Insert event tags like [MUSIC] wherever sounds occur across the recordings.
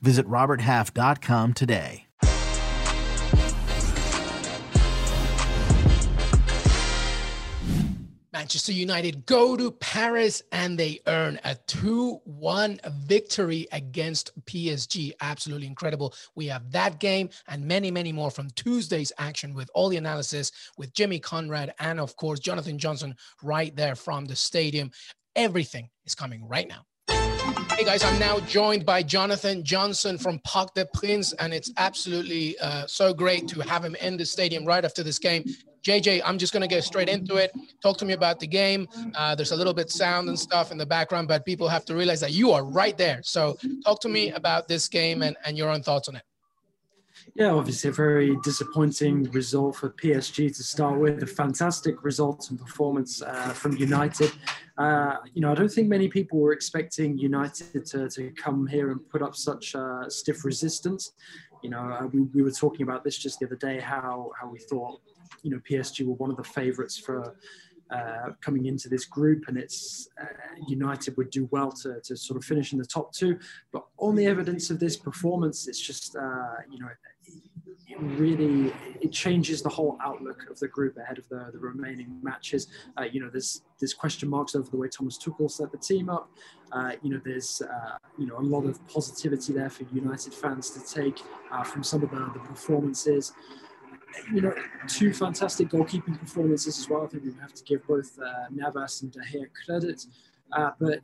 Visit RobertHalf.com today. Manchester United go to Paris and they earn a 2 1 victory against PSG. Absolutely incredible. We have that game and many, many more from Tuesday's action with all the analysis with Jimmy Conrad and, of course, Jonathan Johnson right there from the stadium. Everything is coming right now. Hey guys, I'm now joined by Jonathan Johnson from Parc des Princes, and it's absolutely uh, so great to have him in the stadium right after this game. JJ, I'm just going to get straight into it. Talk to me about the game. Uh, there's a little bit sound and stuff in the background, but people have to realize that you are right there. So talk to me about this game and, and your own thoughts on it. Yeah, obviously a very disappointing result for PSG to start with. A fantastic result and performance uh, from United. Uh, you know, I don't think many people were expecting United to, to come here and put up such uh, stiff resistance. You know, uh, we, we were talking about this just the other day, how, how we thought, you know, PSG were one of the favourites for uh, coming into this group, and it's uh, United would do well to, to sort of finish in the top two. But on the evidence of this performance, it's just uh, you know it really it changes the whole outlook of the group ahead of the, the remaining matches. Uh, you know, there's there's question marks over the way Thomas Tuchel set the team up. Uh, you know, there's uh, you know a lot of positivity there for United fans to take from some of the, the performances. You know, two fantastic goalkeeping performances as well. I think we have to give both uh, Navas and De Gea credit. Uh, but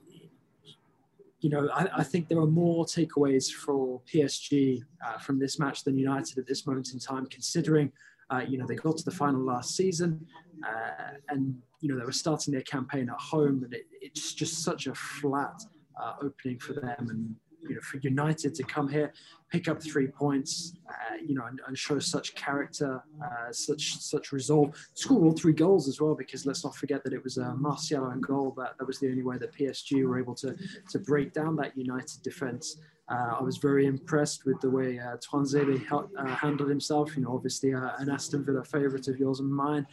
you know, I, I, think there are more takeaways for PSG uh, from this match than United at this moment in time, considering, uh, you know, they got to the final last season uh, and, you know, they were starting their campaign at home and it, it's just such a flat uh, opening for them. And, you know, for United to come here, pick up three points, uh, you know, and, and, show such character, uh, such such resolve, score all three goals as well. Because let's not forget that it was uh, Martial and goal that that was the only way that PSG were able to to break down that United defense. Uh, I was very impressed with the way uh, uh, handled himself. You know, obviously uh, an Aston Villa favourite of yours and mine.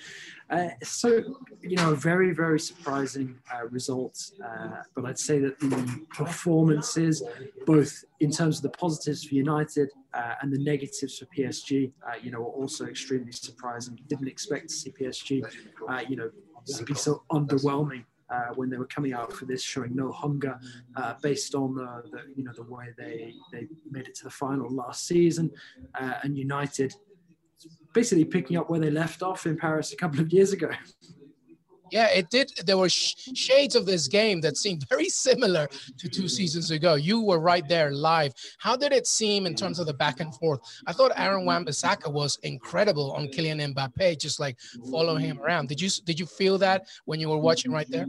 Uh, so, you know, very, very surprising uh, results. Uh, but I'd say that the performances, both in terms of the positives for United and the negatives for PSG, you know, were also extremely surprising. Didn't expect to see PSG, you know, be so underwhelming uh, when they were coming out for this, showing no hunger, uh, based on the, the, you know the way they they made it to the final last season, uh, and United basically picking up where they left off in Paris a couple of years ago. [LAUGHS] Yeah, it did. There were sh- shades of this game that seemed [LAUGHS] very similar to two seasons ago. You were right there live. How did it seem in terms of the back and forth? I thought Aaron Wan-Bissaka was incredible on Kylian Mbappe, just like following him around. Did you did you feel that when you were watching right there?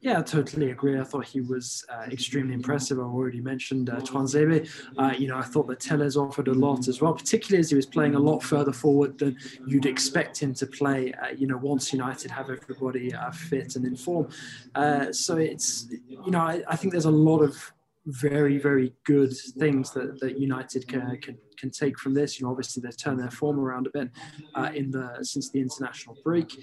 Yeah, I totally agree. I thought he was uh, extremely impressive. I've already mentioned uh. Uh, you know, I thought that Telles offered a lot as well, particularly as he was playing a lot further forward than you'd expect him to play, uh, you know, once United have everybody uh, fit and in form. Uh, so it's, you know, I, I think there's a lot of very, very good things that, that United can, can, can take from this. You know, obviously they've turned their form around a bit uh, in the since the international break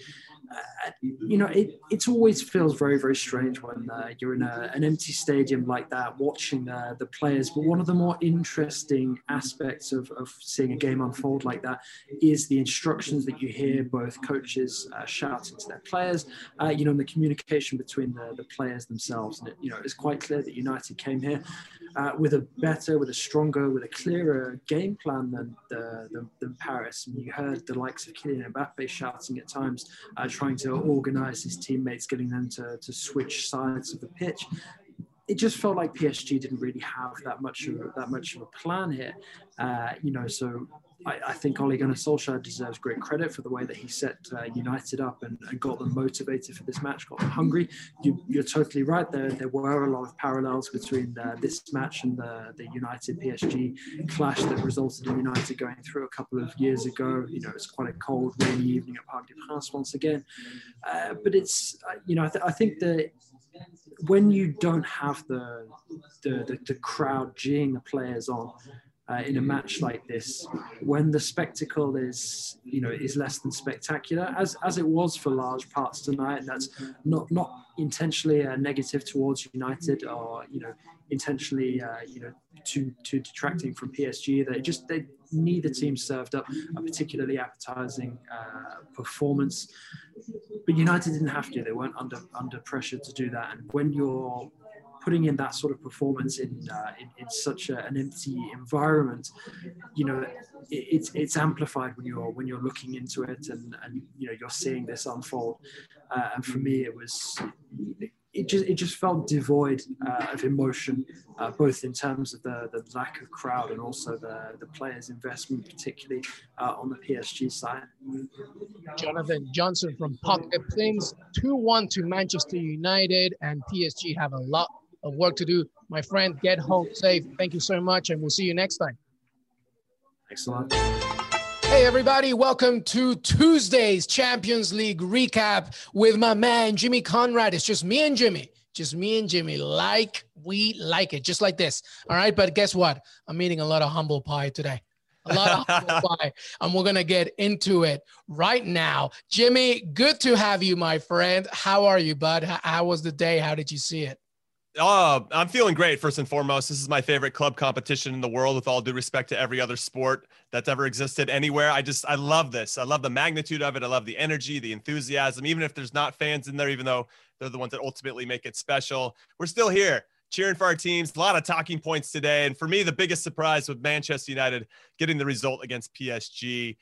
you know, it it always feels very very strange when uh, you're in a, an empty stadium like that, watching uh, the players. But one of the more interesting aspects of, of seeing a game unfold like that is the instructions that you hear both coaches uh, shouting to their players. Uh, you know, and the communication between the, the players themselves. And it, you know, it's quite clear that United came here uh, with a better, with a stronger, with a clearer game plan than the, the than Paris. And you heard the likes of Kylian Mbappe shouting at times, uh, trying to organise his teammates, getting them to, to switch sides of the pitch. it just felt like PSG didn't really have that much of that much of a plan here. Uh, you know, so I, I, think Ole Gunnar Solskjaer deserves great credit for the way that he set uh, United up and, and, got them motivated for this match, got them hungry. You, are totally right. There, there were a lot of parallels between uh, this match and the, the United PSG clash that resulted in United going through a couple of years ago. You know, it's quite a cold, rainy evening at Parc des Princes once again. Uh, but it's, uh, you know, I, th- I think that when you don't have the, the, the, the crowd geeing the players on, uh, in a match like this when the spectacle is you know is less than spectacular as as it was for large parts tonight and that's not not intentionally a negative towards united or you know intentionally uh, you know to to detracting from psg they just they neither team served up a particularly appetizing uh, performance. But united didn't have to. They weren't under under pressure to do that. And when you're putting in that sort of performance in uh, in, in, such a, an empty environment, you know, it, it's it's amplified when you're when you're looking into it and and you know you're seeing this unfold. Uh, and for me, it was. It, just it just felt devoid uh, of emotion, uh, both in terms of the, the lack of crowd and also the, the players' investment, particularly uh, on the PSG side. Jonathan Johnson from des Princes, 2 1 to Manchester United, and PSG have a lot of work to do. My friend, get home safe. Thank you so much, and we'll see you next time. Thanks a lot. Hey, everybody, welcome to Tuesday's Champions League recap with my man, Jimmy Conrad. It's just me and Jimmy, just me and Jimmy, like we like it, just like this. All right. But guess what? I'm eating a lot of humble pie today. A lot of humble [LAUGHS] pie. And we're going to get into it right now. Jimmy, good to have you, my friend. How are you, bud? How was the day? How did you see it? Oh, I'm feeling great. First and foremost, this is my favorite club competition in the world. With all due respect to every other sport that's ever existed anywhere, I just I love this. I love the magnitude of it. I love the energy, the enthusiasm. Even if there's not fans in there, even though they're the ones that ultimately make it special, we're still here cheering for our teams. A lot of talking points today, and for me, the biggest surprise with Manchester United getting the result against PSG.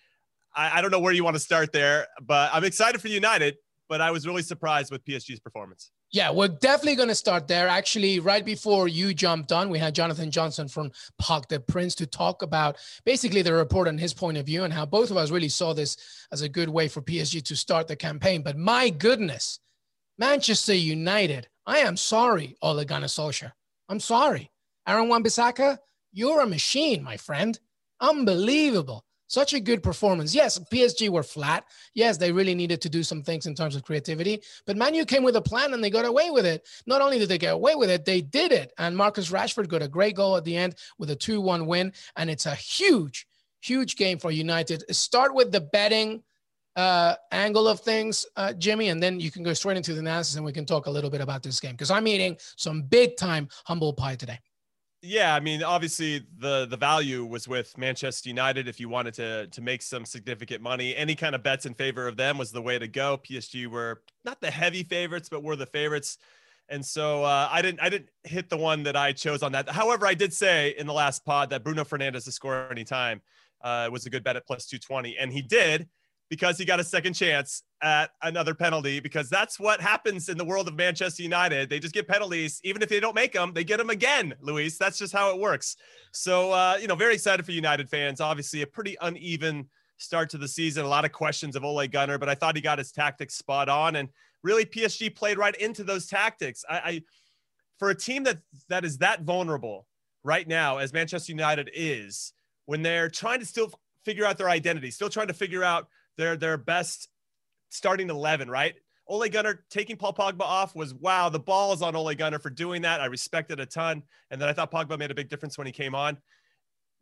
I, I don't know where you want to start there, but I'm excited for United. But I was really surprised with PSG's performance. Yeah, we're definitely going to start there. Actually, right before you jumped on, we had Jonathan Johnson from Parc des Princes to talk about basically the report and his point of view and how both of us really saw this as a good way for PSG to start the campaign. But my goodness, Manchester United, I am sorry, Ole Gunnar Solskjaer. I'm sorry. Aaron Wan-Bissaka, you're a machine, my friend. Unbelievable. Such a good performance. Yes, PSG were flat. Yes, they really needed to do some things in terms of creativity. But Manu came with a plan and they got away with it. Not only did they get away with it, they did it. And Marcus Rashford got a great goal at the end with a 2 1 win. And it's a huge, huge game for United. Start with the betting uh, angle of things, uh, Jimmy, and then you can go straight into the analysis and we can talk a little bit about this game because I'm eating some big time humble pie today. Yeah, I mean, obviously the the value was with Manchester United. If you wanted to to make some significant money, any kind of bets in favor of them was the way to go. PSG were not the heavy favorites, but were the favorites, and so uh, I didn't I didn't hit the one that I chose on that. However, I did say in the last pod that Bruno Fernandes to score anytime uh, was a good bet at plus two twenty, and he did because he got a second chance at another penalty because that's what happens in the world of Manchester United. They just get penalties. Even if they don't make them, they get them again, Luis. That's just how it works. So, uh, you know, very excited for United fans. Obviously, a pretty uneven start to the season. A lot of questions of Ole Gunnar, but I thought he got his tactics spot on. And really, PSG played right into those tactics. I, I for a team that that is that vulnerable right now, as Manchester United is, when they're trying to still figure out their identity, still trying to figure out – their their best starting 11, right? Ole Gunnar taking Paul Pogba off was wow. The ball is on Ole Gunnar for doing that. I respect it a ton. And then I thought Pogba made a big difference when he came on.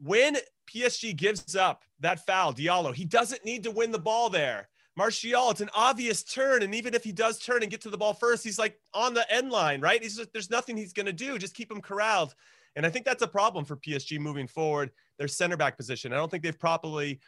When PSG gives up that foul, Diallo, he doesn't need to win the ball there. Martial, it's an obvious turn. And even if he does turn and get to the ball first, he's like on the end line, right? He's just, there's nothing he's going to do. Just keep him corralled. And I think that's a problem for PSG moving forward. Their center back position. I don't think they've properly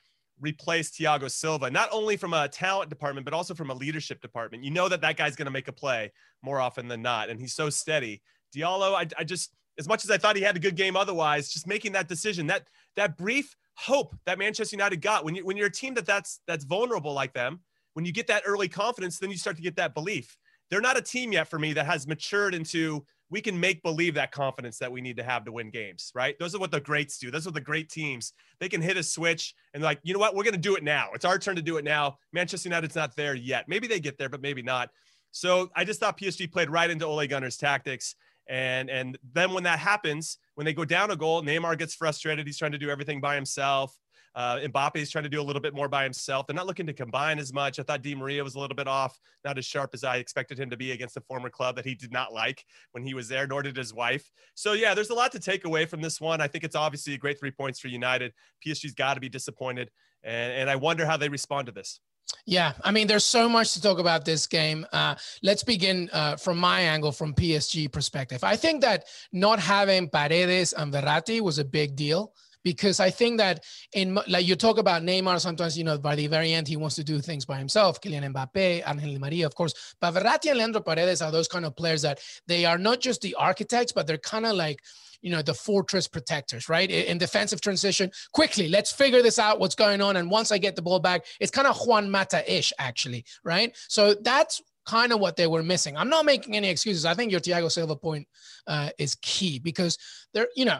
replace Thiago Silva, not only from a talent department, but also from a leadership department. You know that that guy's going to make a play more often than not, and he's so steady. Diallo, I, I just, as much as I thought he had a good game otherwise, just making that decision, that that brief hope that Manchester United got when you when you're a team that that's that's vulnerable like them, when you get that early confidence, then you start to get that belief. They're not a team yet for me that has matured into we can make believe that confidence that we need to have to win games, right? Those are what the greats do. Those are the great teams. They can hit a switch and like, you know what? We're going to do it now. It's our turn to do it now. Manchester United's not there yet. Maybe they get there, but maybe not. So I just thought PSG played right into Ole Gunnar's tactics. And and then when that happens, when they go down a goal, Neymar gets frustrated. He's trying to do everything by himself. Uh, Mbappe is trying to do a little bit more by himself. They're not looking to combine as much. I thought Di Maria was a little bit off, not as sharp as I expected him to be against the former club that he did not like when he was there, nor did his wife. So, yeah, there's a lot to take away from this one. I think it's obviously a great three points for United. PSG's got to be disappointed. And, and I wonder how they respond to this. Yeah, I mean, there's so much to talk about this game. Uh, let's begin uh, from my angle, from PSG perspective. I think that not having Paredes and Verratti was a big deal because I think that in like you talk about Neymar, sometimes you know by the very end he wants to do things by himself. Kylian Mbappe, Angel Maria, of course, but Verratti and Leandro Paredes are those kind of players that they are not just the architects, but they're kind of like you know the fortress protectors right? In defensive transition quickly let's figure this out what's going on and once i get the ball back it's kind of juan mata-ish actually right? So that's kind of what they were missing. I'm not making any excuses. I think your Thiago Silva point uh, is key because they're, you know,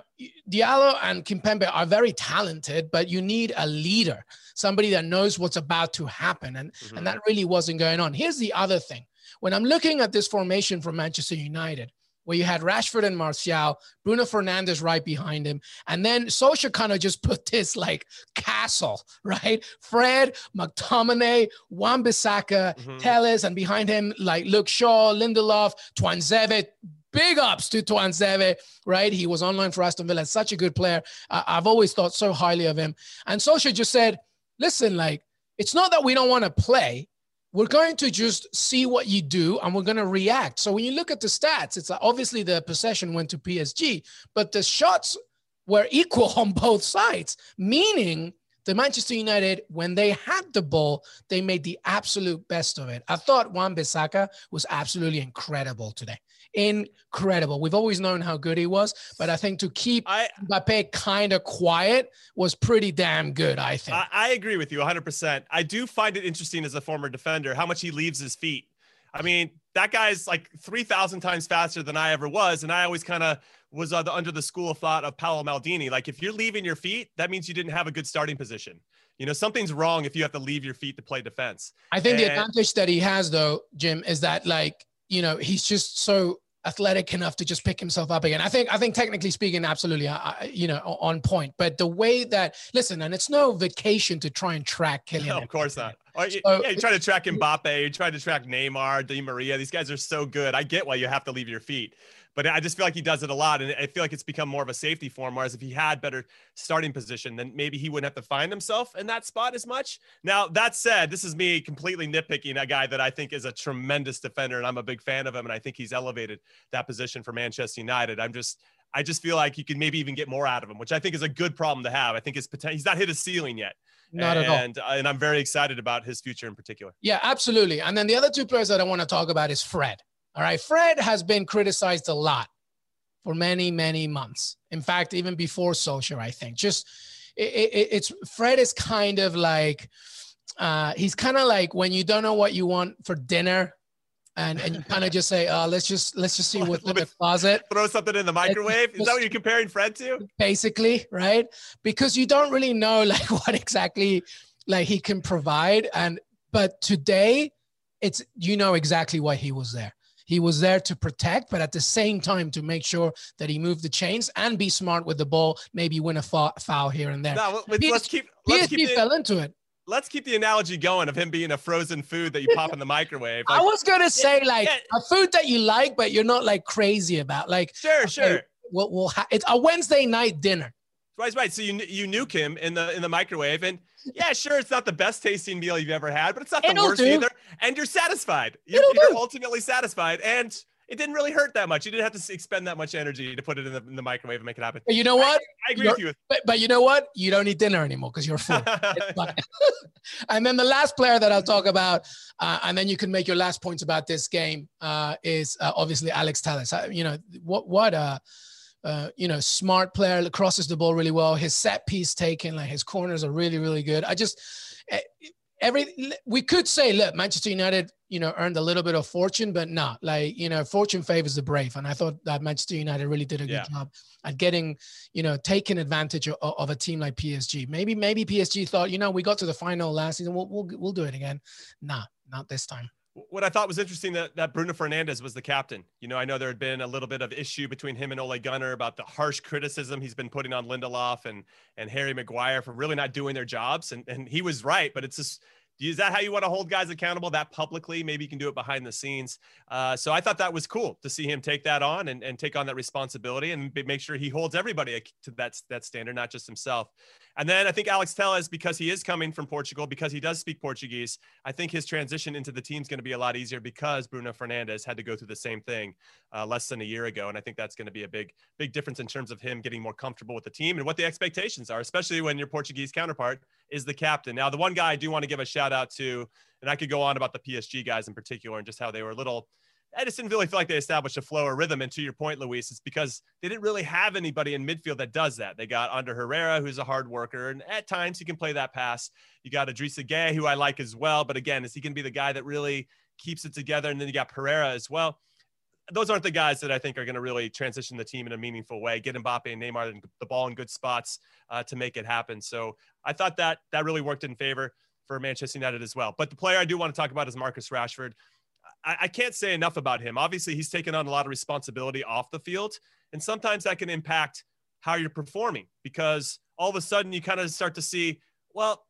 Diallo and Kimpembe are very talented, but you need a leader, somebody that knows what's about to happen. And, mm-hmm. and that really wasn't going on. Here's the other thing. When I'm looking at this formation from Manchester United, where you had Rashford and Martial, Bruno Fernandes right behind him. And then Solskjaer kind of just [LAUGHS] put this like castle, right? Fred, McTominay, Wan-Bissaka, mm-hmm. Telles, and behind him, like Luke Shaw, Lindelof, Tuanzebe, big ups to Tuanzebe, right? He was online for Aston Villa, such a good player. I've always thought so highly of him. And Solskjaer just said, listen, like, it's not that we don't want to play we're going to just see what you do and we're going to react. So when you look at the stats, it's obviously the possession went to PSG, but the shots were [LAUGHS] equal on both sides, meaning the Manchester United, when they had the ball, they made the absolute best of it. I thought Wan-Bissaka was absolutely incredible today incredible. We've always known how good he was, but I think to keep I, Mbappe kind of quiet was pretty damn good. I think. I, I agree with you 100%. I do find it interesting as a former defender how much he leaves his feet. I mean, that guy's like 3,000 times faster than I ever was. And I always kind of was uh, the, under the school of thought of Paolo Maldini. Like, if you're leaving your feet, that means you didn't have a good starting position. You know, something's wrong if you have to leave your feet to play defense. I think and, the advantage that he has, though, Jim, is that like you know, he's just so athletic enough to just pick himself up again. I think, I think technically speaking, absolutely, uh, you know, on point. But the way that, listen, and it's no vacation to try and track [LAUGHS] Kylian. No, of course not. Oh, so, yeah, you try to track Mbappe, you try to track Neymar, Di Maria. These guys are so good. I get why you have to leave your feet but I just feel like he does it a lot. And I feel like it's become more of a safety for him. Whereas if he had better starting position, then maybe he wouldn't have to find himself in that spot as much. Now, that said, this is me completely nitpicking a guy that I think is a tremendous defender, and I'm a big fan of him. And I think he's elevated that position for Manchester United. I'm just, I just feel like you can maybe even get more out of him, which I think is a good problem to have. I think his potential, he's not hit his ceiling yet. Not and, at all. Uh, and I'm very excited about his future in particular. Yeah, absolutely. And then the other two players that I want to talk about is Fred. All right. Fred has been criticized a lot for many, many months. In fact, even before social, I think. Just it, it, it's Fred is kind of like uh, he's kind of like when you don't know what you want for dinner. And, and you kind of just say, oh, let's just let's just see [LAUGHS] what's in the closet. Throw something in the microwave. Is that what you're comparing Fred to? Basically, right? Because you don't really know [LAUGHS] like what exactly like he can provide. And but today, it's you know exactly why he was there. He was there to protect, but at the same time to make sure that he moved the chains and be smart with the ball, maybe win a foul here and there. No, let's, let's keep. Let's keep the, fell into it. Let's keep the analogy going of him being a frozen food that you pop in the microwave. [LAUGHS] Like, I was gonna say like yeah. a food that you like, but you're not like crazy about. Like sure, okay, sure. We'll, we'll ha- it's a Wednesday night dinner. Right, right. So you you nuke him in the in the microwave, and yeah, sure, it's not the best tasting meal you've ever had, but it's not the It'll worst do. either. And you're satisfied. You're, you're ultimately satisfied, and it didn't really hurt that much. You didn't have to expend that much energy to put it in the, in the microwave and make it happen. But you know what? I, I agree you're, with you. But, but you know what? You don't need dinner anymore because you're full. [LAUGHS] [LAUGHS] and then the last player that I'll talk about, uh, and then you can make your last points about this game, uh, is uh, obviously Alex. Uh, you know what? What a uh, you know, smart player, crosses the ball really well. His set piece taken, like his corners are really, really good. I just, eh, every we could say, look, Manchester United, you know, earned a little bit of fortune, but not like you know, fortune favors the brave, and I thought that Manchester United really did a good yeah. job at getting, you know, taking advantage of, of, a team like PSG. Maybe maybe PSG thought, you know, we got to the final last season, we'll we'll, we'll do it again. Nah, not this time what I thought was interesting that, that Bruno Fernandes was the captain. You know, I know there had been a little bit of issue between him and Ole Gunnar about the harsh criticism he's been putting on Lindelof and and Harry Maguire for really not doing their jobs. And and he was right, but it's just is that how you want to hold guys accountable that publicly? Maybe you can do it behind the scenes. Uh, so I thought that was cool to see him take that on and, and take on that responsibility and make sure he holds everybody to that, that standard, not just himself. And then I think Alex Telles, because he is coming from Portugal, because he does speak Portuguese, I think his transition into the team is going to be a lot easier because Bruno Fernandes had to go through the same thing uh, less than a year ago. And I think that's going to be a big, big difference in terms of him getting more comfortable with the team and what the expectations are, especially when your Portuguese counterpart is the captain. Now, the one guy I do want to give a shout out to, and I could go on about the PSG guys in particular and just how they were a little – I just didn't really feel like they established a flow or rhythm. And to your point, Luis, it's because they didn't really have anybody in midfield that does that. They got Ander Herrera, who's a hard worker, and at times he can play that pass. You got Idrissa Gueye, who I like as well. But again, is he going to be the guy that really keeps it together? And then you got Pereira as well. Those aren't the guys that I think are going to really transition the team in a meaningful way. Get Mbappe and Neymar the ball in good spots uh, to make it happen. So I thought that that really worked in favor for Manchester United as well. But the player I do want to talk about is Marcus Rashford. I, I can't say enough about him. Obviously, he's taken on a lot of responsibility off the field, and sometimes that can impact how you're performing because all of a sudden you kind of start to see, well,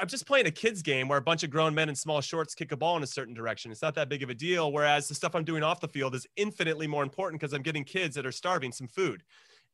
I'm just playing a kids game where a bunch of grown men in small shorts kick a ball in a certain direction. It's not that big of a deal. Whereas the stuff I'm doing off the field is infinitely more important because I'm getting kids that are starving some food.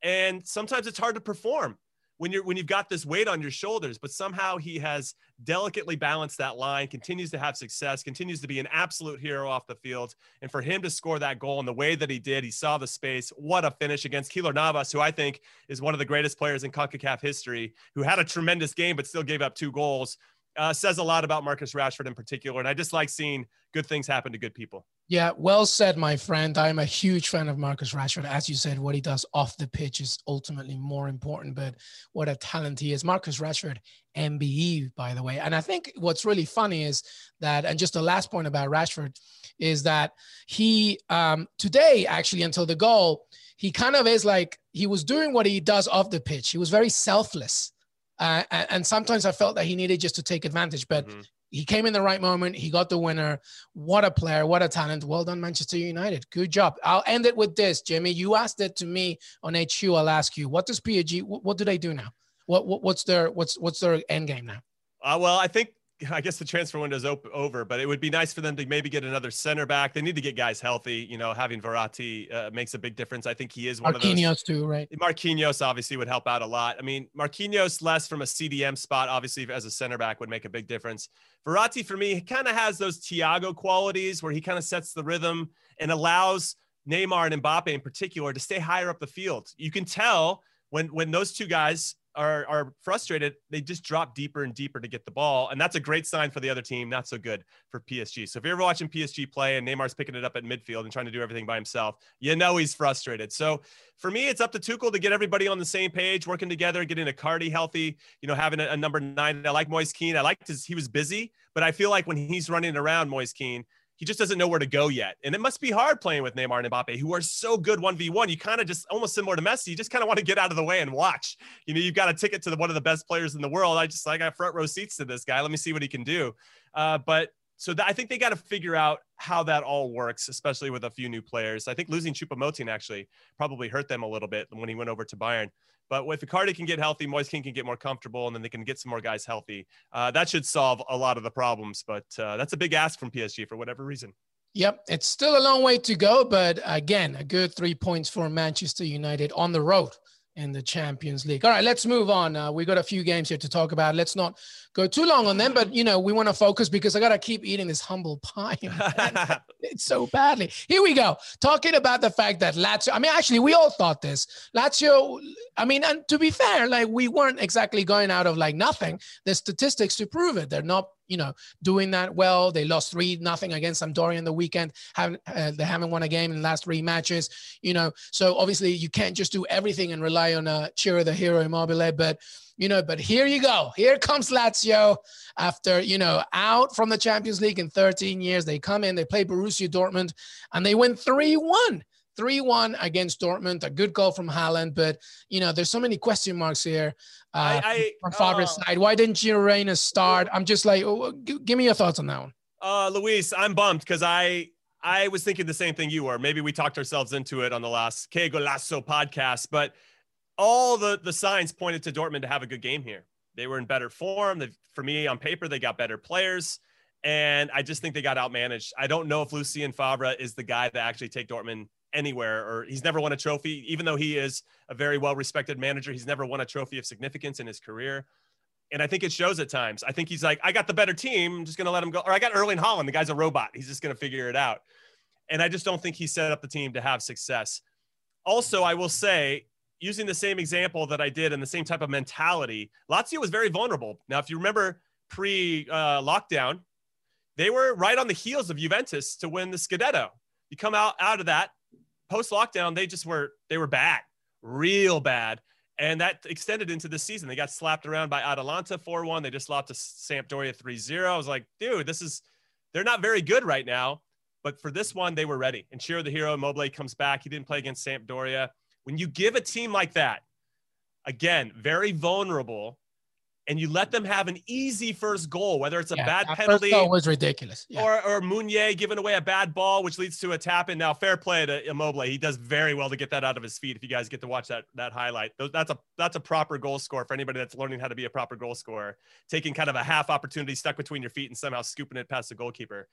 And sometimes it's hard to perform when you're when you've got this weight on your shoulders but somehow he has delicately balanced that line continues to have success continues to be an absolute hero off the field. And for him to score that goal in the way that he did he saw the space. What a finish against Keylor Navas who I think is one of the greatest players in CONCACAF history who had a tremendous game but still gave up two goals. Uh, says a lot about Marcus Rashford in particular and I just like seeing good things happen to good people yeah, well said, my friend. I'm a huge fan of Marcus Rashford. As you said, what he does off the pitch is ultimately more important, but what a talent he is. Marcus Rashford, MBE, by the way. And I think what's really funny is that, and just the last point about Rashford is that he, um, today, actually, until the goal, he kind of is like, he was doing what he does off the pitch. He was very selfless. Uh, and sometimes I felt that he needed just to take advantage, but mm-hmm he came in the right moment. He got the winner. What a player! What a talent! Well done, Manchester United. Good job. I'll end it with this, Jimmy. You asked it to me on HQ. I'll ask you, what does PSG? What, what do they do now? What, what, what's their what's what's their end game now? Uh, well, I think I guess the transfer window is op- over, but it would be nice for them to maybe get another center back. They need to get guys healthy. You know, having Verratti uh, makes a big difference. I think he is one Marquinhos of those. Marquinhos too, right? Marquinhos obviously would help out a lot. I mean, Marquinhos less from a CDM spot, obviously as a center back would make a big difference. Verratti for me kind of has those Thiago qualities where he kind of sets the rhythm and allows Neymar and Mbappe in particular to stay higher up the field. You can tell when when those two guys are are frustrated, they just drop deeper and deeper to get the ball, and that's a great sign for the other team. Not so good for PSG. So if you're ever watching PSG play and Neymar's picking it up at midfield and trying to do everything by himself, you know he's frustrated. So for me, it's up to Tuchel to get everybody on the same page, working together, getting Icardi healthy. You know, having a, a number nine. I like Moise Kean. I liked his he was busy, but I feel like when he's running around Moise Kean, he just doesn't know where to go yet. And it must be hard playing with Neymar and Mbappe, who are so good 1v1. You kind of just almost similar to Messi, you just kind of want to get out of the way and watch. You know, you've got a ticket to the, one of the best players in the world. I just, I got front row seats to this guy. Let me see what he can do. Uh, but so I think they got to figure out how that all works, especially with a few new players. I think losing Choupo-Moting actually probably hurt them a little bit when he went over to Bayern. But if Icardi can get healthy, Moise Kean can get more comfortable, and then they can get some more guys healthy. Uh, that should solve a lot of the problems. But uh, that's a big ask from PSG for whatever reason. Yep, it's still a long way to go, but again, a good three points for Manchester United on the road in the Champions League. All right, let's move on. Uh, we got a few games here to talk about. Let's not go too long on them, but you know we want to focus because I got to keep eating this humble pie. [LAUGHS] it's so badly. Here we go. Talking about the fact that Lazio. I mean, actually, we all thought this. Lazio. I mean, and to be fair, like we weren't exactly going out of like nothing. The statistics to prove it. They're not you know, doing that well. They lost three nothing against Sampdoria in the weekend. Haven't uh, they haven't won a game in the last three matches. You know, so obviously you can't just do everything and rely on uh, Ciro the hero Immobile. But you know, but here you go. Here comes Lazio after, you know, out from the Champions League in 13 years. They come in, they play Borussia Dortmund, and they win 3 1. 3 1 against Dortmund, a good goal from Haaland. But, you know, there's so many question marks here uh, I, I, Favre's uh, side. Why didn't Gio Reyna start? I'm just like, oh, give me your thoughts on that one. Uh, Luis, I'm bummed because I I was thinking the same thing you were. Maybe we talked ourselves into it on the last Que Golazo podcast, but all the the signs pointed to Dortmund to have a good game here. They were in better form. They, for me, on paper, they got better players, and I just think they got outmanaged. I don't know if Lucien Favre is the guy to actually take Dortmund anywhere, or he's never won a trophy, even though he is a very well respected manager. He's never won a trophy of significance in his career. And I think it shows at times. I think he's like, I got the better team. I'm just going to let him go. Or I got Erling Haaland. The guy's a robot. He's just going to figure it out. And I just don't think he set up the team to have success. Also, I will say, using the same example that I did and the same type of mentality, Lazio was very vulnerable. Now, if you remember pre uh, lockdown, they were right on the heels of Juventus to win the Scudetto. You come out out of that, post lockdown, they just were they were bad, real bad. And that extended into the season. They got slapped around by Atalanta 4 1. They just lost to Sampdoria 3 0. I was like, dude, this is, they're not very good right now. But for this one, they were ready. And Ciro the hero, Immobile comes back. He didn't play against Sampdoria. When you give a team like that, again, very vulnerable, and you let them have an easy first goal, whether it's a yeah, bad penalty first was ridiculous, yeah. or or Meunier giving away a bad ball, which leads to a tap in. Now, fair play to Immobile. He does very well to get that out of his feet. If you guys get to watch that that highlight, that's a that's a proper goal score for anybody that's learning how to be a proper goal scorer. Taking kind of a half opportunity stuck between your feet and somehow scooping it past the goalkeeper.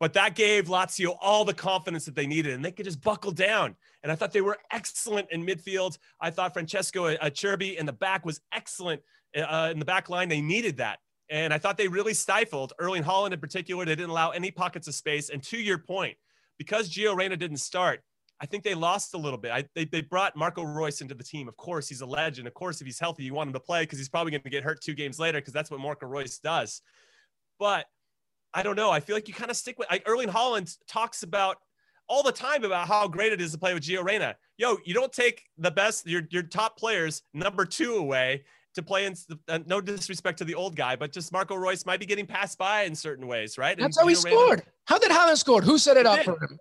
But that gave Lazio all the confidence that they needed, and they could just buckle down. And I thought they were excellent in midfield. I thought Francesco Acerbi in the back was excellent uh, in the back line. They needed that. And I thought they really stifled Erling Haaland in particular. They didn't allow any pockets of space. And to your point, because Gio Reyna didn't start, I think they lost a little bit. I, they, they brought Marco Reus into the team. Of course, he's a legend. Of course, if he's healthy, you want him to play because he's probably going to get hurt two games later because that's what Marco Reus does. But I don't know. I feel like you kind of stick with Erling Haaland talks about all the time about how great it is to play with Gio Reyna. Yo, you don't take the best, your, your top players, number two away to play in uh, no disrespect to the old guy, but just Marco Reus might be getting passed by in certain ways, right? That's and how he scored. How did Haaland score? Who set it up for him?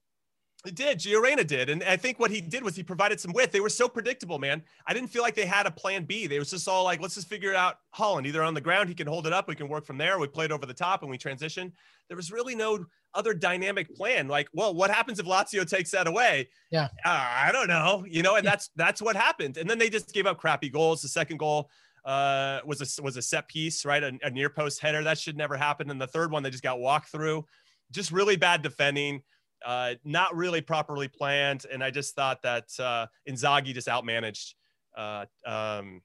It did. Gio Reyna did. And I think what he did was he provided some width. They were so predictable, man. I didn't feel like they had a plan B. They was just all like, let's just figure out Haaland. Either on the ground, he can hold it up. We can work from there. We played over the top and we transition. There was really no other dynamic plan. Like, well, what happens if Lazio takes that away? Yeah. Uh, I don't know. You know, and that's that's what happened. And then they just gave up crappy goals. The second goal uh, was a was a set piece, right? A, a near post header that should never happen. And the third one, they just got walked through. Just really bad defending, uh, not really properly planned. And I just thought that uh, Inzaghi just outmanaged. Uh, um,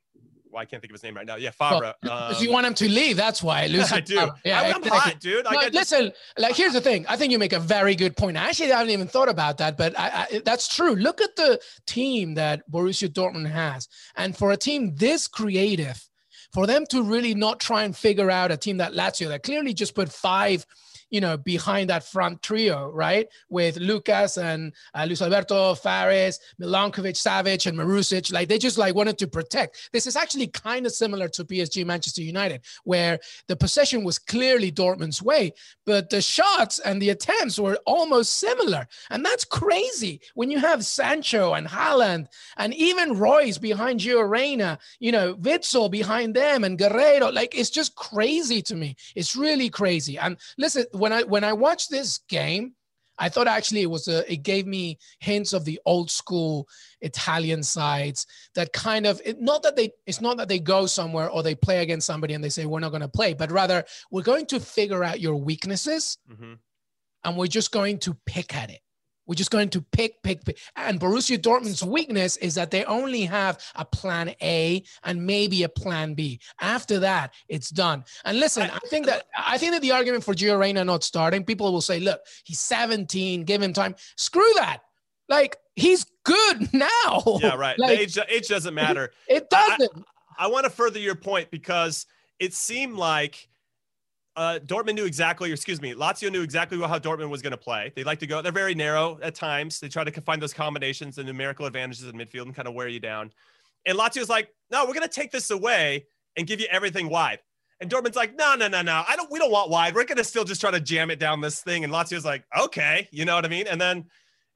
well, I can't think of his name right now. Yeah, Favre. Well, um, you want him to leave. That's why. [LAUGHS] I do. Yeah, I, am hot, dude. No, just... listen, like here's the thing. I think you make a very good point. Actually, I haven't even thought about that, but I, I, that's true. Look at the team that Borussia Dortmund has, and for a team this creative, for them to really not try and figure out a team that Lazio that clearly just put five you know, behind that front trio, right? With Lucas and uh, Luis Alberto, Fares, Milinkovic, Savic, and Marusic. Like they just like wanted to protect. This is actually kind of similar to PSG Manchester United, where the possession was clearly Dortmund's way, but the shots and the attempts were almost similar. And that's crazy when you have Sancho and Haaland and even Reus behind Gio Reyna, you know, Witsel behind them and Guerreiro. Like it's just crazy to me. It's really crazy. And listen, when I when I watched this game, I thought actually it was a, it gave me hints of the old school Italian sides that kind of it, not that they it's not that they go somewhere or they play against somebody and they say we're not going to play, but rather we're going to figure out your weaknesses mm-hmm. and we're just going to pick at it. We're just going to pick, pick, pick. And Borussia Dortmund's weakness is that they only have a plan A and maybe a plan B. After that, it's done. And listen, I think that I think that the argument for Gio Reyna not starting, people will say, look, he's 17, give him time. Screw that. Like he's good [LAUGHS] now. Yeah, right. Like, age, age doesn't [LAUGHS] matter. It doesn't. I, I want to further your point because it seemed like uh, Dortmund knew exactly, or excuse me, Lazio knew exactly how Dortmund was going to play. They like to go, they're very narrow at times. They try to find those combinations and numerical advantages in midfield and kind of wear you down. And Lazio's like, no, we're going to take this away and give you everything wide. And Dortmund's like, no, no, no, no. I don't. We don't want wide. We're gonna still just try to jam it down this thing. And Lazio's like, okay, you know what I mean? And then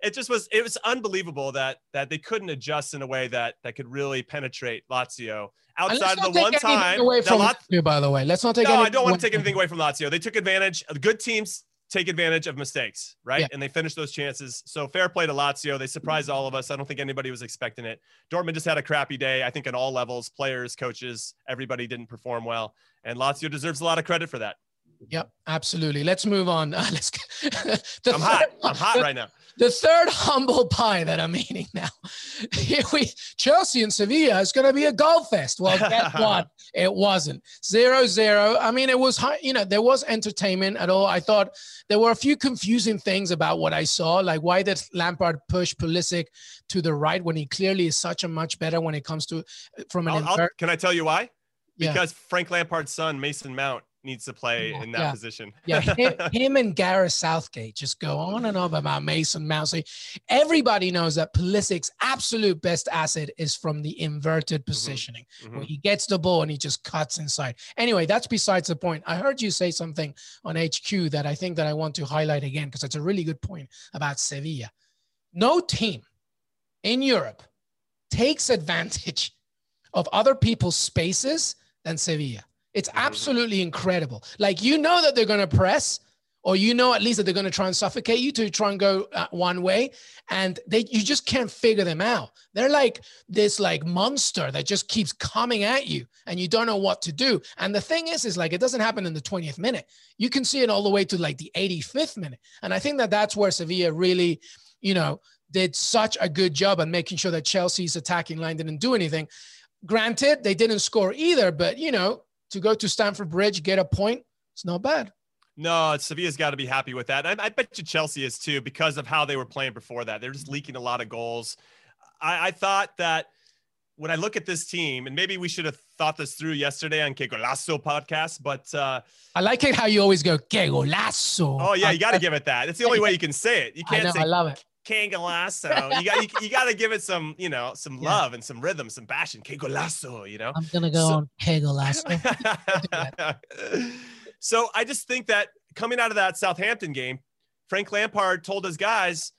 it just was. It was unbelievable that that they couldn't adjust in a way that that could really penetrate Lazio outside of the one time. Away from Lazio, by the way, let's not take. No, I don't want to take anything away from Lazio. They took advantage. Good teams take advantage of mistakes, right? Yeah. And they finished those chances. So fair play to Lazio. They surprised all of us. I don't think anybody was expecting it. Dortmund just had a crappy day. I think on all levels, players, coaches, everybody didn't perform well, and Lazio deserves a lot of credit for that. Yep, absolutely. Let's move on. Uh, [LAUGHS] let's. [LAUGHS] I'm hot. I'm hot right now [LAUGHS] the third humble pie that I'm eating now. Here we Chelsea and Sevilla is going to be a goal fest. Well, guess what? It wasn't zero zero. I mean, it was you know there was entertainment at all. I thought there were a few confusing things about what I saw, like why did Lampard push Pulisic to the right when he clearly is such a much better when it comes to from an. I'll, I'll, can I tell you why? Because yeah. Frank Lampard's son Mason Mount needs to play yeah, in that yeah. position. yeah, [LAUGHS] him, him, and Gareth Southgate just go on and on about Mason Mount. So everybody knows that Pulisic's absolute best asset is from the inverted mm-hmm. positioning, mm-hmm. where he gets the ball and he just cuts inside. Anyway, that's besides the point. I heard you say something on HQ that I think that I want to highlight again because it's a really good point about Sevilla. No team in Europe takes advantage of other people's spaces than Sevilla. It's mm-hmm. absolutely incredible. Like you know that they're going to press, or you know at least that they're going to try and suffocate you to try and go uh, one way, and they you just can't figure them out. They're like this like monster that just keeps coming at you, and you don't know what to do. And the thing is, is like it doesn't happen in the 20th minute. You can see it all the way to like the 85th minute, and I think that that's where Sevilla really, you know, did such a good job at making sure that Chelsea's attacking line didn't do anything. Granted, they didn't score either, but you know, to go to Stamford Bridge, get a point, it's not bad. No, Sevilla's got to be happy with that. I, I, bet you Chelsea is too because of how they were playing before that. They're just leaking a lot of goals. I, I thought that when I look at this team, and maybe we should have thought this through yesterday on Que Golazo podcast, but uh, I like it how you always go Que Golazo. Oh yeah, you got to give it that. It's the only way you can say it. You can't I know, say I love it. Kegolasso. You got you, you got to give it some, you know, some yeah. love and some rhythm, some passion. Kegolasso, you know. I'm gonna go so, on Kegolasso. [LAUGHS] [LAUGHS] so I just think that coming out of that Southampton game, Frank Lampard told his guys,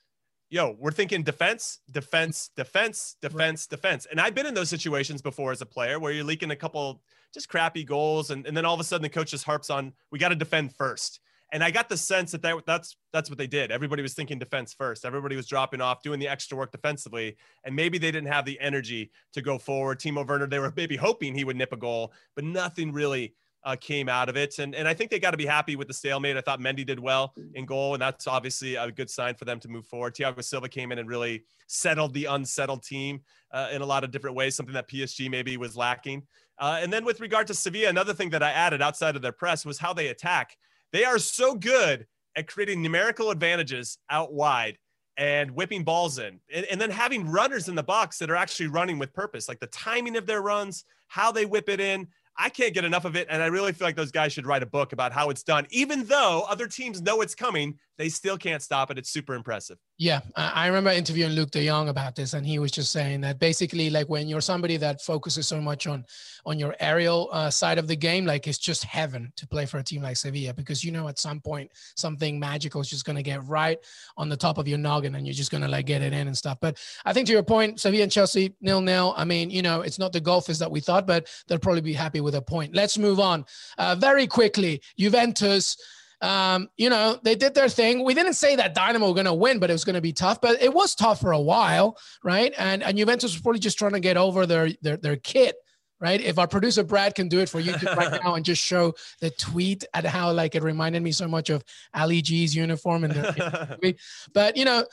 "Yo, we're thinking defense, defense, defense, defense, right. defense." And I've been in those situations before as a player where you're leaking a couple just crappy goals, and, and then all of a sudden the coach just harps on, "We got to defend first. And I got the sense that, that that's that's what they did. Everybody was thinking defense first. Everybody was dropping off, doing the extra work defensively, and maybe they didn't have the energy to go forward. Timo Werner, they were maybe hoping he would nip a goal, but nothing really uh, came out of it. And and I think they got to be happy with the stalemate. I thought Mendy did well in goal, and that's obviously a good sign for them to move forward. Thiago Silva came in and really settled the unsettled team uh, in a lot of different ways, something that PSG maybe was lacking. Uh, and then with regard to Sevilla, another thing that I added outside of their press was how they attack. They are so good at creating numerical advantages out wide and whipping balls in and, and, then having runners in the box that are actually running with purpose like the timing of their runs how they whip it in I can't get enough of it. And I really feel like those guys should write a book about how it's done. Even though other teams know it's coming, they still can't stop it. It's super impressive. Yeah. I remember interviewing Luuk de Jong about this, and he was just saying that basically, like when you're somebody that focuses so much on on your aerial uh, side of the game, like it's just heaven to play for a team like Sevilla because you know at some point something magical is just going to get right on the top of your noggin and you're just going to like get it in and stuff. But I think to your point, Sevilla and Chelsea nil nil. I mean, you know, it's not the golfers that we thought, but they'll probably be happy with a point. Let's move on uh, very quickly. Juventus. Um, you know, they did their thing. We didn't say that Dynamo were going to win, but it was going to be tough. But it was tough for a while, right? And and Juventus was probably just trying to get over their their their kit right? If our producer Brad can do it for YouTube right [LAUGHS] now and just show the tweet at how like it reminded me so much of Ali G's uniform and their [LAUGHS] but you know,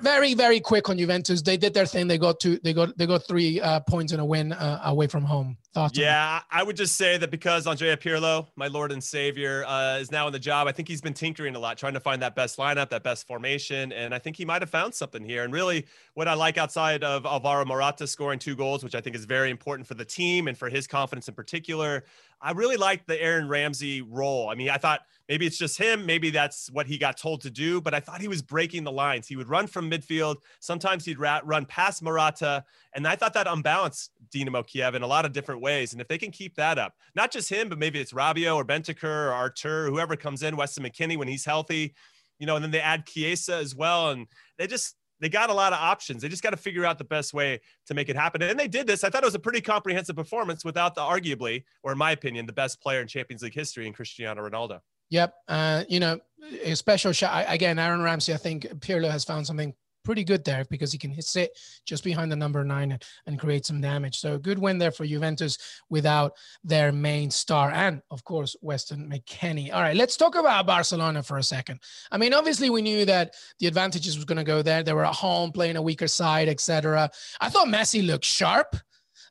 very very quick on Juventus. They did their thing. They got two. They got they got three uh, points in a win uh, away from home. Thoughts yeah, I would just say that because Andrea Pirlo, my Lord and Savior, uh, is now in the job, I think he's been tinkering a lot, trying to find that best lineup, that best formation. And I think he might have found something here. And really, what I like outside of Alvaro Morata scoring two goals, which I think is very important for the team and for his confidence in particular, I really liked the Aaron Ramsey role. I mean, I thought maybe it's just him, maybe that's what he got told to do, but I thought he was breaking the lines. He would run from midfield. Sometimes he'd run past Morata, and I thought that unbalanced Dinamo Kiev in a lot of different ways. And if they can keep that up, not just him, but maybe it's Rabiot or Bentancur or Artur, whoever comes in, Weston McKennie when he's healthy, you know, and then they add Chiesa as well, and they just they got a lot of options. They just got to figure out the best way to make it happen. And they did this. I thought it was a pretty comprehensive performance without the arguably, or in my opinion, the best player in Champions League history in Cristiano Ronaldo. Yep. Uh, you know, a special shot. Again, Aaron Ramsey, I think Pirlo has found something pretty good there because he can hit sit just behind the number nine and, and create some damage. So a good win there for Juventus without their main star and of course Weston McKennie. All right, let's talk about Barcelona for a second. I mean, obviously we knew that the advantages was going to go there. They were at home playing a weaker side, etc. I thought Messi looked sharp,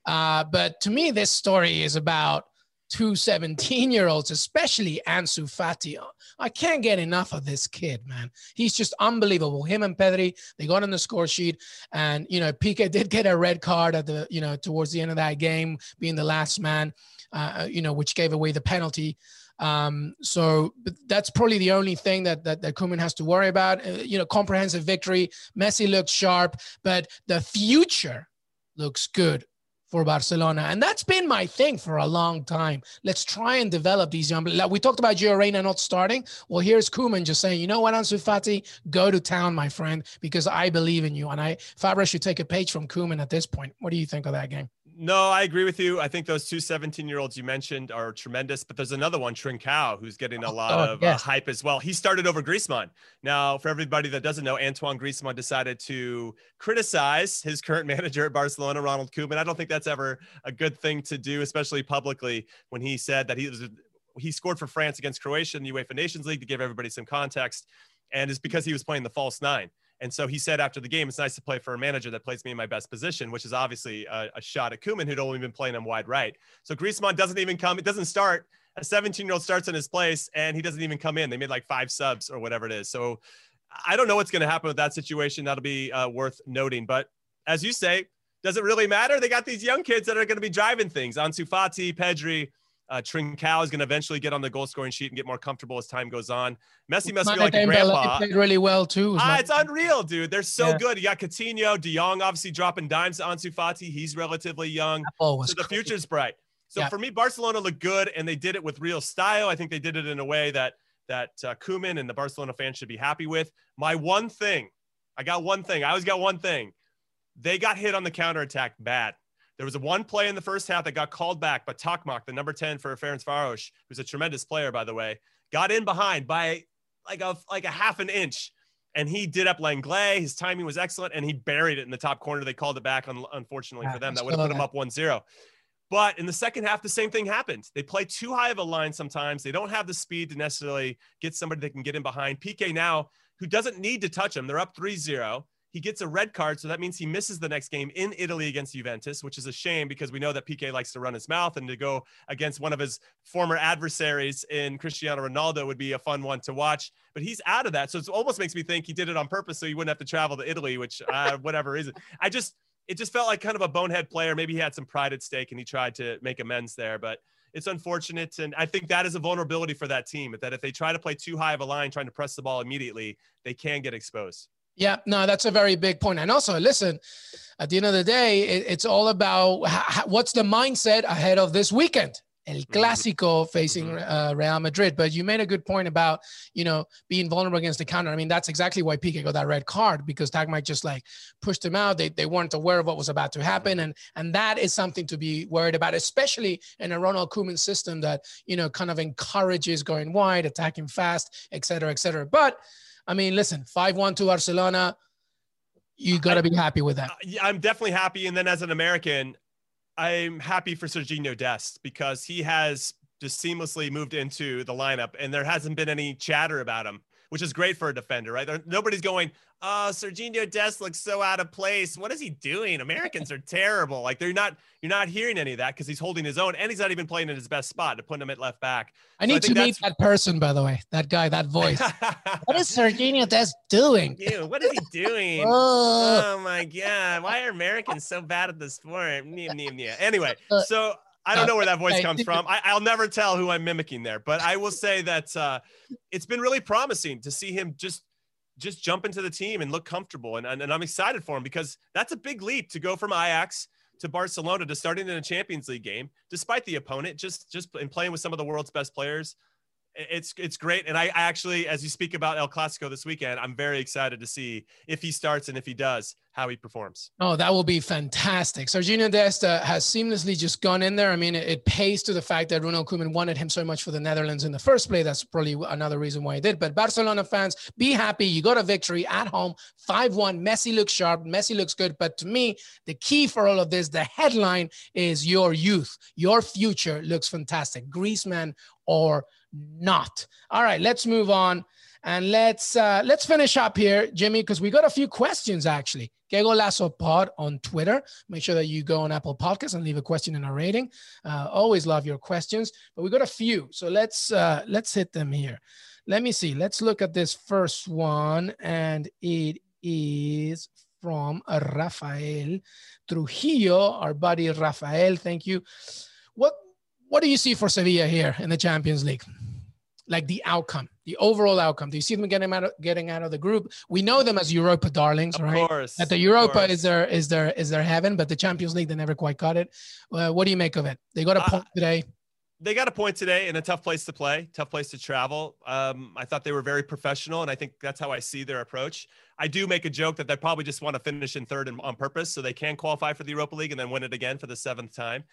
uh, but to me this story is about two 17 year olds, especially Ansu Fati. I can't get enough of this kid, man. He's just unbelievable. Him and Pedri, they got on the score sheet. And, you know, Piqué did get a red card at the, you know, towards the end of that game, being the last man, uh, you know, which gave away the penalty. Um, so that's probably the only thing that that, that Koeman has to worry about. Uh, you know, comprehensive victory. Messi looks sharp, but the future looks good for Barcelona. And that's been my thing for a long time. Let's try and develop these young. Like we talked about Gio not starting. Well, here's Koeman just saying, you know what, Ansu Fati, go to town, my friend, because I believe in you. And I Favre should take a page from Koeman at this point. What do you think of that game? No, I agree with you. I think those two 17 year olds you mentioned are tremendous, but there's another one, Trincao, who's getting a lot oh, of uh, yes. uh, hype as well. He started over Griezmann. Now, for everybody that doesn't know, Antoine Griezmann decided to criticize his current [LAUGHS] manager at Barcelona, Ronald Koeman. I don't think that's ever a good thing to do, especially publicly, when he said that he was he scored for France against Croatia in the UEFA Nations League to give everybody some context, and it's because he was playing the false nine. And so he said after the game, it's nice to play for a manager that plays me in my best position, which is obviously a, a shot at Koeman, who'd only been playing him wide right. So Griezmann doesn't even come, it doesn't start. A 17 year old starts in his place and he doesn't even come in. They made like five subs or whatever it is. So I don't know what's going to happen with that situation. That'll be uh, worth noting. But as you say, does it really matter? They got these young kids that are going to be driving things. Ansu Fati, Pedri, uh, Trincao is going to eventually get on the goal scoring sheet and get more comfortable as time goes on. Messi must be like a grandpa. Played really well too. Ah, it's unreal, dude. They're so yeah. good. You got Coutinho, De Jong, obviously dropping dimes to Ansu Fati. He's relatively young. so the crazy. future's bright. So yeah. for me, Barcelona looked good, and they did it with real style. I think they did it in a way that that uh, Koeman and the Barcelona fans should be happy with. My one thing, I got one thing. I always got one thing. They got hit on the counter attack bad. There was a one play in the first half that got called back, but Tokmac, the number 10 for Ferencváros, who's a tremendous player, by the way, got in behind by like a like a half an inch. And he did up Lenglet. His timing was excellent, and he buried it in the top corner. They called it back, unfortunately for them. That would have put him up 1 0. But in the second half, the same thing happened. They play too high of a line sometimes. They don't have the speed to necessarily get somebody that can get in behind. Piqué now, who doesn't need to touch him, they're up 3 0. He gets a red card, so that means he misses the next game in Italy against Juventus, which is a shame because we know that Piqué likes to run his mouth and to go against one of his former adversaries in Cristiano Ronaldo would be a fun one to watch. But he's out of that, so it almost makes me think he did it on purpose so he wouldn't have to travel to Italy, which uh, [LAUGHS] whatever is it. I just it just felt like kind of a bonehead player. Maybe he had some pride at stake and he tried to make amends there, but it's unfortunate. And I think that is a vulnerability for that team that if they try to play too high of a line, trying to press the ball immediately, they can get exposed. Yeah, no, that's a very big point. And also, listen, at the end of the day, it, it's all about what's the mindset ahead of this weekend. El mm-hmm. Clásico facing mm-hmm. uh, Real Madrid. But you made a good point about, you know, being vulnerable against the counter. I mean, that's exactly why Piqué got that red card because Tokmac just like pushed him out. They, they weren't aware of what was about to happen. And and that is something to be worried about, especially in a Ronald Koeman system that, you know, kind of encourages going wide, attacking fast, et cetera, et cetera. But I mean, listen, 5 1 to Barcelona. You got to be happy with that. I'm definitely happy. And then as an American, I'm happy for Sergiño Dest because he has just seamlessly moved into the lineup and there hasn't been any chatter about him which is great for a defender, right? There, nobody's going, oh, Sergiño Dest looks so out of place. What is he doing? Americans are terrible. Like they're not, you're not hearing any of that because he's holding his own and he's not even playing in his best spot to put him at left back. I so need I to meet that person, by the way, that guy, that voice. [LAUGHS] what is Sergiño Dest doing? Dude, what is he doing? [LAUGHS] oh. oh. my God. Why are Americans so bad at the sport? Anyway, uh, so I don't know where that voice comes from. I, will never tell who I'm mimicking there, but I will say that uh, it's been really promising to see him just just jump into the team and look comfortable. And, and, and I'm excited for him because that's a big leap to go from Ajax to Barcelona to starting in a Champions League game, despite the opponent, just just in playing with some of the world's best players it's it's great and I, I, actually as you speak about el clasico this weekend i'm very excited to see if he starts and if he does how he performs. Oh that will be fantastic. Sergio Dest has seamlessly just gone in there. I mean it, it, pays to the fact that ronald koeman wanted him so much for the netherlands in the first place. That's probably another reason why he did. But barcelona fans be happy. You got a victory at home 5-1 messi looks sharp. Messi looks good. But to me the key for all of this the headline is your youth. Your future looks fantastic. Griezmann or not. All right, let's move on and let's uh, let's finish up here, Jimmy, because we got a few questions actually. Que Golazo Pod on Twitter. Make sure that you go on Apple Podcasts and leave a question in our rating. Uh, always love your questions, but we got a few, so let's uh, let's hit them here. Let me see. Let's look at this first one, and it is from Rafael Trujillo, our buddy Rafael. Thank you. What what do you see for Sevilla here in the Champions League? Like the outcome, the overall outcome. Do you see them getting out of, getting out of the group? We know them as Europa darlings, of right? Course, that the Europa is their is their is their heaven, but the Champions League they never quite got it. Uh, what do you make of it? They got a point uh, today. They got a point today in a tough place to play, tough place to travel. Um, I thought they were very professional, and I think that's how I see their approach. I do make a joke that they probably just want to finish in third and on purpose so they can qualify for the Europa League and then win it again for the seventh time.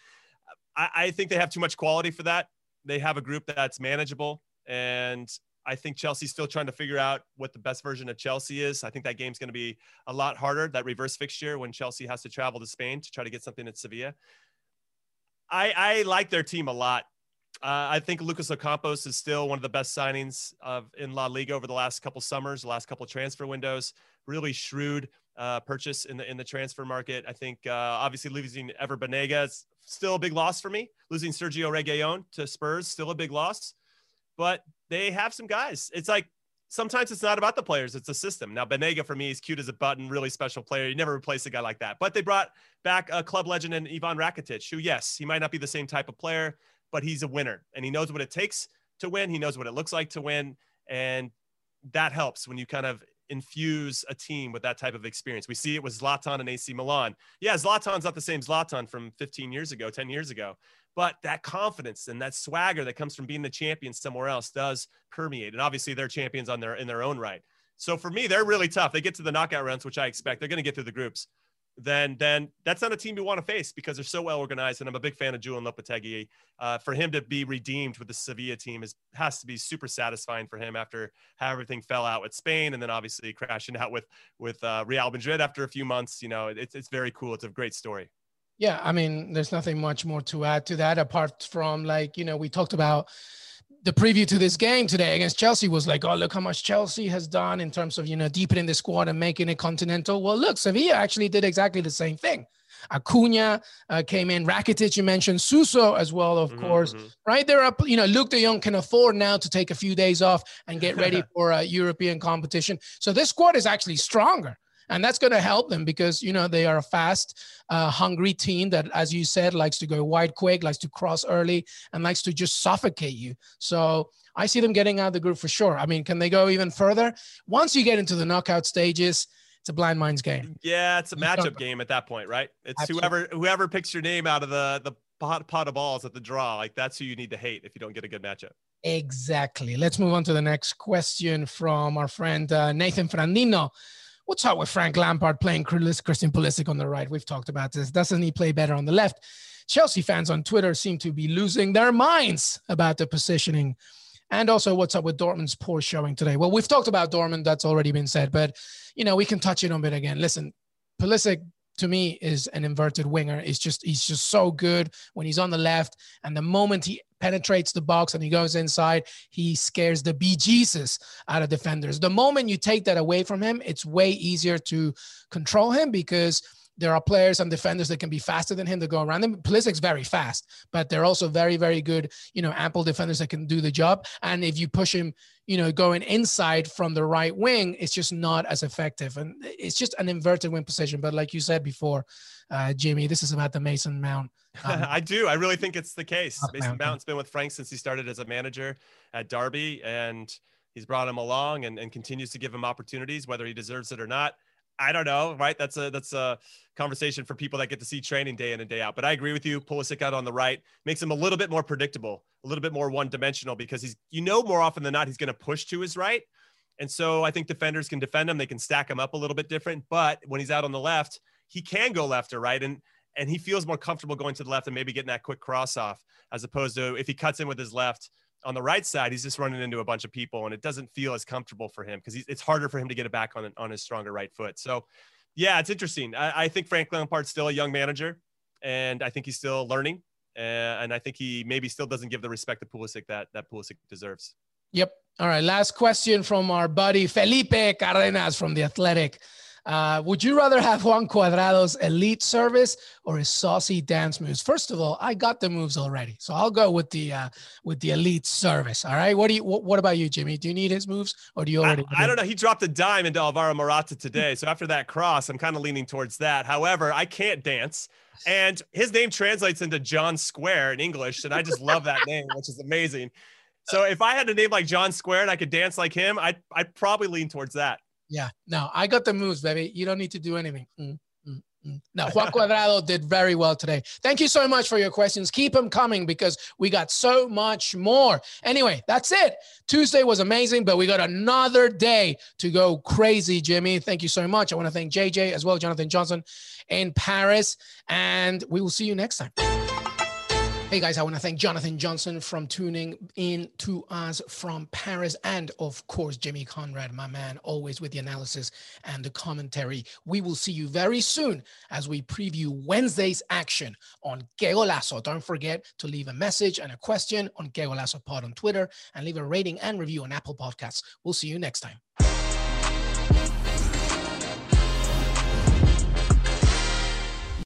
I, I think they have too much quality for that. They have a group that's manageable, and I think Chelsea's still trying to figure out what the best version of Chelsea is. I think that game's going to be a lot harder, that reverse fixture when Chelsea has to travel to Spain to try to get something at Sevilla. I, I like their team a lot. Uh, I think Lucas Ocampos is still one of the best signings of in La Liga over the last couple summers, the last couple transfer windows. Really shrewd uh, purchase in the in the transfer market. I think uh, obviously losing Ever Banega is still a big loss for me. Losing Sergio Reguilon to Spurs still a big loss, but they have some guys. It's like sometimes it's not about the players; it's a system. Now Banega for me is cute as a button, really special player. You never replace a guy like that. But they brought back a club legend in Ivan Rakitic, who yes, he might not be the same type of player, but he's a winner and he knows what it takes to win. He knows what it looks like to win, and that helps when you kind of infuse a team with that type of experience. We see it with Zlatan and AC Milan. Yeah, Zlatan's not the same Zlatan from 15 years ago, 10 years ago, but that confidence and that swagger that comes from being the champion somewhere else does permeate. And obviously they're champions on their in their own right. So for me, they're really tough. They get to the knockout rounds, which I expect. They're going to get through the groups then then that's not a team you want to face because they're so well organized. And I'm a big fan of Julian Lopetegui. Uh, for him to be redeemed with the Sevilla team is has to be super satisfying for him after how everything fell out with Spain, and then obviously crashing out with with uh, Real Madrid after a few months. You know, it's it's very cool. It's a great story. Yeah, I mean, there's nothing much more to add to that apart from like you know we talked about the preview to this game today against Chelsea was like, oh, look how much Chelsea has done in terms of, you know, deepening the squad and making it continental. Well, look, Sevilla actually did exactly the same thing. Acuna uh, came in, Rakitic, you mentioned Suso as well, of mm-hmm, course, mm-hmm. right? They're up, you know, Luuk de Jong can afford now to take a few days off and get ready [LAUGHS] for a European competition. So this squad is actually stronger and that's going to help them because you know they are a fast uh, hungry team that as you said likes to go wide quick likes to cross early and likes to just suffocate you so i see them getting out of the group for sure i mean can they go even further once you get into the knockout stages it's a blind minds game yeah it's a matchup game at that point right it's Absolutely. whoever whoever picks your name out of the the pot, pot of balls at the draw like that's who you need to hate if you don't get a good matchup Exactly. Let's move on to the next question from our friend uh, Nathan Frandino. What's up with Frank Lampard playing Christian Pulisic on the right? We've talked about this. Doesn't he play better on the left? Chelsea fans on Twitter seem to be losing their minds about the positioning. And also, what's up with Dortmund's poor showing today? Well, we've talked about Dortmund. That's already been said, but you know we can touch it on it again. Listen, Pulisic to me is an inverted winger. It's just he's just so good when he's on the left, and the moment he penetrates the box and he goes inside, he scares the bejesus out of defenders. The moment you take that away from him, it's way easier to control him because there are players and defenders that can be faster than him to go around him. Pulisic's very fast, but they're also very, very good, you know, ample defenders that can do the job. And if you push him, you know, going inside from the right wing, it's just not as effective. And it's just an inverted wing position. But like you said before, uh, Jimmy, this is about the Mason Mount. [LAUGHS] Um, I do. I really think it's the case. Mason Mount's been with Frank since he started as a manager at Derby, and he's brought him along and, and continues to give him opportunities, whether he deserves it or not. I don't know, right? That's a that's a conversation for people that get to see training day in and day out. But I agree with you. Pulisic out on the right makes him a little bit more predictable, a little bit more one dimensional because he's you know more often than not he's going to push to his right, and so I think defenders can defend him. They can stack him up a little bit different. But when he's out on the left, he can go left or right, and and he feels more comfortable going to the left and maybe getting that quick cross off as opposed to if he cuts in with his left on the right side, he's just running into a bunch of people, and it doesn't feel as comfortable for him because it's harder for him to get it back on on his stronger right foot. So, yeah, it's interesting. I, I think Frank Lampard's still a young manager, and I think he's still learning, and I think he maybe still doesn't give the respect to Pulisic that that Pulisic deserves. Yep. All right. Last question from our buddy Felipe Cardenas from the Athletic. Uh, would you rather have [LAUGHS] Juan Cuadrado's elite service or his saucy dance moves? First of all, I got the moves already, so I'll go with the uh, with the elite service. All right. What do you? What, what about you, Jimmy? Do you need his moves or do you already? I, I don't know. He dropped a dime into Alvaro Morata [LAUGHS] today, so after that cross, I'm kind of leaning towards that. However, I can't dance. And his name translates into John Square in English, and I just love that name, which is amazing. So if I had a name like John Square and I could dance like him, I'd, I'd probably lean towards that. Yeah, no, I got the moves, baby. You don't need to do anything. Mm, mm, mm. No, Juan [LAUGHS] Cuadrado did very well today. Thank you so much for your questions. Keep them coming because we got so much more. Anyway, that's it. Tuesday was amazing, but we got another day to go crazy, Jimmy. Thank you so much. I want to thank JJ as well, Jonathan Johnson in Paris, and we will see you next time. Hey guys, I want to thank Jonathan Johnson from tuning in to us from Paris and of course Jimmy Conrad, my man, always with the analysis and the commentary. We will see you very soon as we preview Wednesday's action on Golazo. Don't forget to leave a message and a question on Golazo Pod on Twitter and leave a rating and review on Apple Podcasts. We'll see you next time.